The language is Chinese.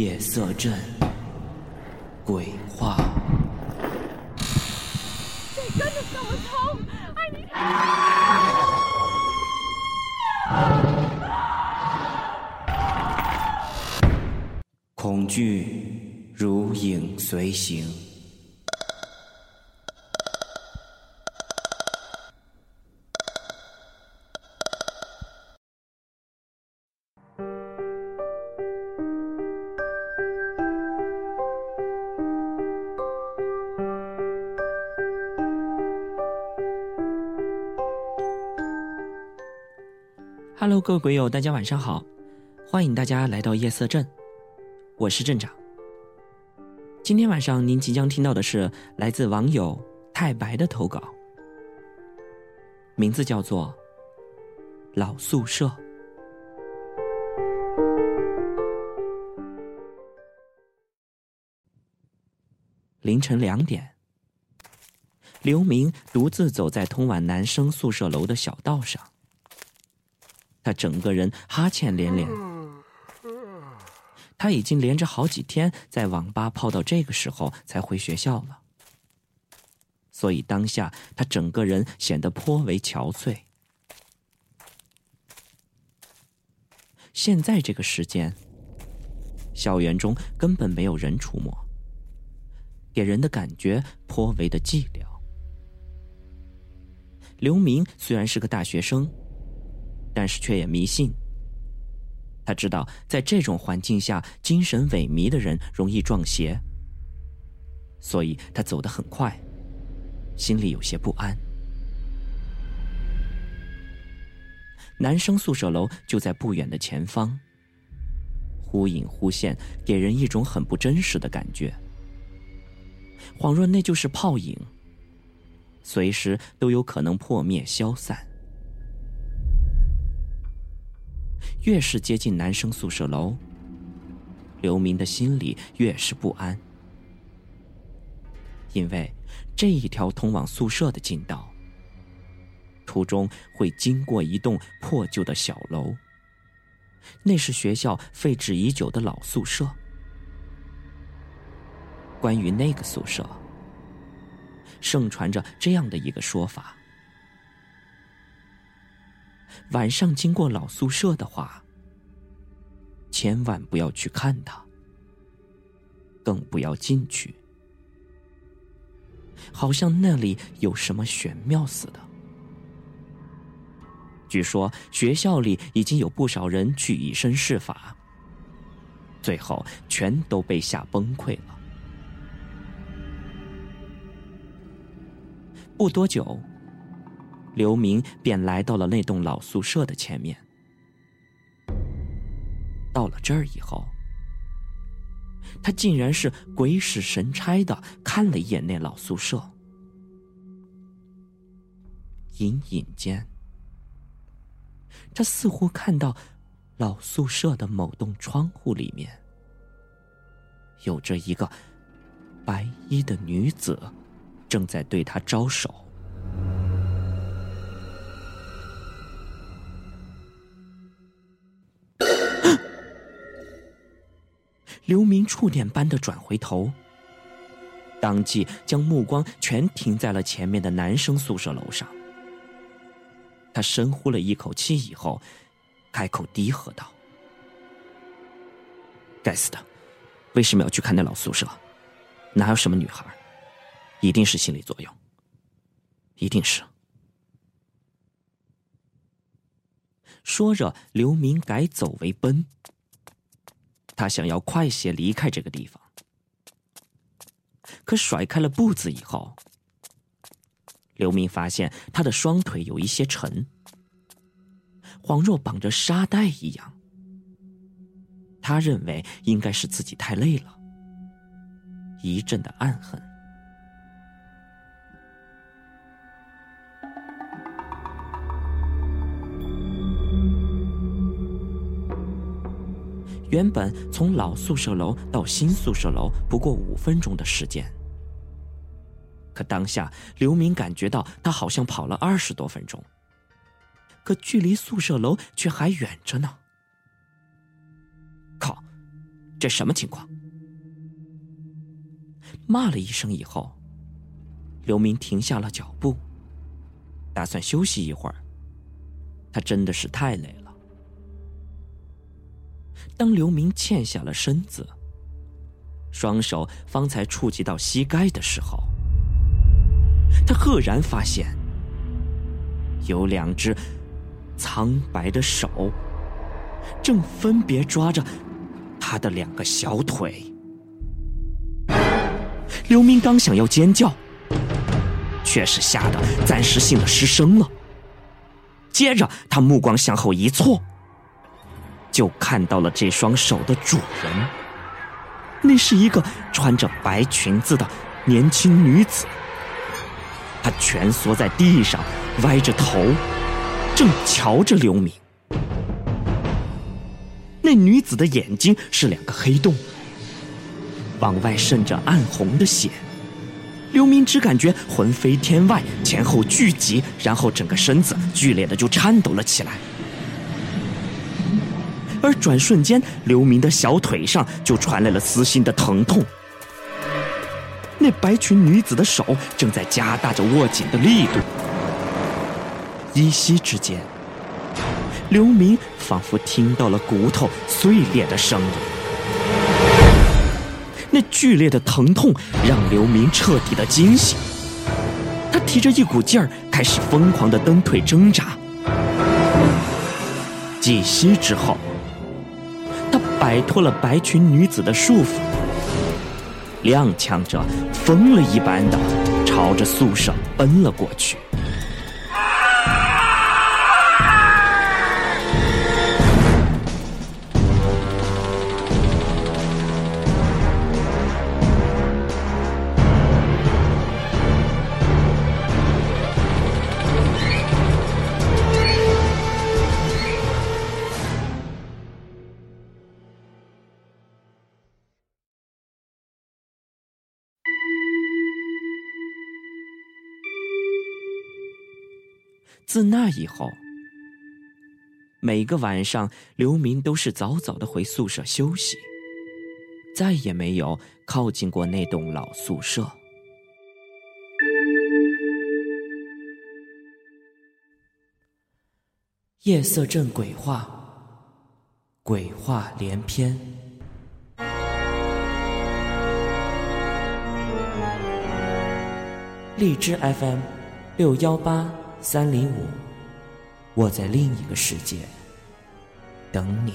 夜色镇，鬼话。恐惧如影随形。Hello，各位鬼友，大家晚上好，欢迎大家来到夜色镇，我是镇长。今天晚上您即将听到的是来自网友太白的投稿，名字叫做《老宿舍》。凌晨两点，刘明独自走在通往男生宿舍楼的小道上。他整个人哈欠连连，他已经连着好几天在网吧泡到这个时候才回学校了，所以当下他整个人显得颇为憔悴。现在这个时间，校园中根本没有人出没，给人的感觉颇为的寂寥。刘明虽然是个大学生。但是却也迷信。他知道，在这种环境下，精神萎靡的人容易撞邪，所以他走得很快，心里有些不安。男生宿舍楼就在不远的前方，忽隐忽现，给人一种很不真实的感觉，恍若那就是泡影，随时都有可能破灭消散。越是接近男生宿舍楼，刘明的心里越是不安，因为这一条通往宿舍的近道，途中会经过一栋破旧的小楼，那是学校废置已久的老宿舍。关于那个宿舍，盛传着这样的一个说法。晚上经过老宿舍的话，千万不要去看它，更不要进去，好像那里有什么玄妙似的。据说学校里已经有不少人去以身试法，最后全都被吓崩溃了。不多久。刘明便来到了那栋老宿舍的前面。到了这儿以后，他竟然是鬼使神差的看了一眼那老宿舍。隐隐间，他似乎看到老宿舍的某栋窗户里面，有着一个白衣的女子，正在对他招手。刘明触电般的转回头，当即将目光全停在了前面的男生宿舍楼上。他深呼了一口气以后，开口低喝道：“该死的，为什么要去看那老宿舍？哪有什么女孩？一定是心理作用，一定是。”说着，刘明改走为奔。他想要快些离开这个地方，可甩开了步子以后，刘明发现他的双腿有一些沉，恍若绑着沙袋一样。他认为应该是自己太累了，一阵的暗恨。原本从老宿舍楼到新宿舍楼不过五分钟的时间，可当下刘明感觉到他好像跑了二十多分钟，可距离宿舍楼却还远着呢。靠，这什么情况？骂了一声以后，刘明停下了脚步，打算休息一会儿。他真的是太累了。当刘明欠下了身子，双手方才触及到膝盖的时候，他赫然发现，有两只苍白的手，正分别抓着他的两个小腿。刘明刚想要尖叫，却是吓得暂时性的失声了。接着，他目光向后一错，就看到了这双手的主人。那是一个穿着白裙子的年轻女子，她蜷缩在地上，歪着头，正瞧着刘明。那女子的眼睛是两个黑洞，往外渗着暗红的血。刘明只感觉魂飞天外，前后聚集，然后整个身子剧烈的就颤抖了起来。而转瞬间，刘明的小腿上就传来了撕心的疼痛。那白裙女子的手正在加大着握紧的力度，依稀之间，刘明仿佛听到了骨头碎裂的声音。那剧烈的疼痛让刘明彻底的惊醒，他提着一股劲儿，开始疯狂的蹬腿挣扎。几息之后，摆脱了白裙女子的束缚，踉跄着，疯了一般的朝着宿舍奔了过去。自那以后，每个晚上，刘明都是早早的回宿舍休息，再也没有靠近过那栋老宿舍。夜色镇鬼话，鬼话连篇。荔枝 FM 六幺八。三零五，我在另一个世界等你。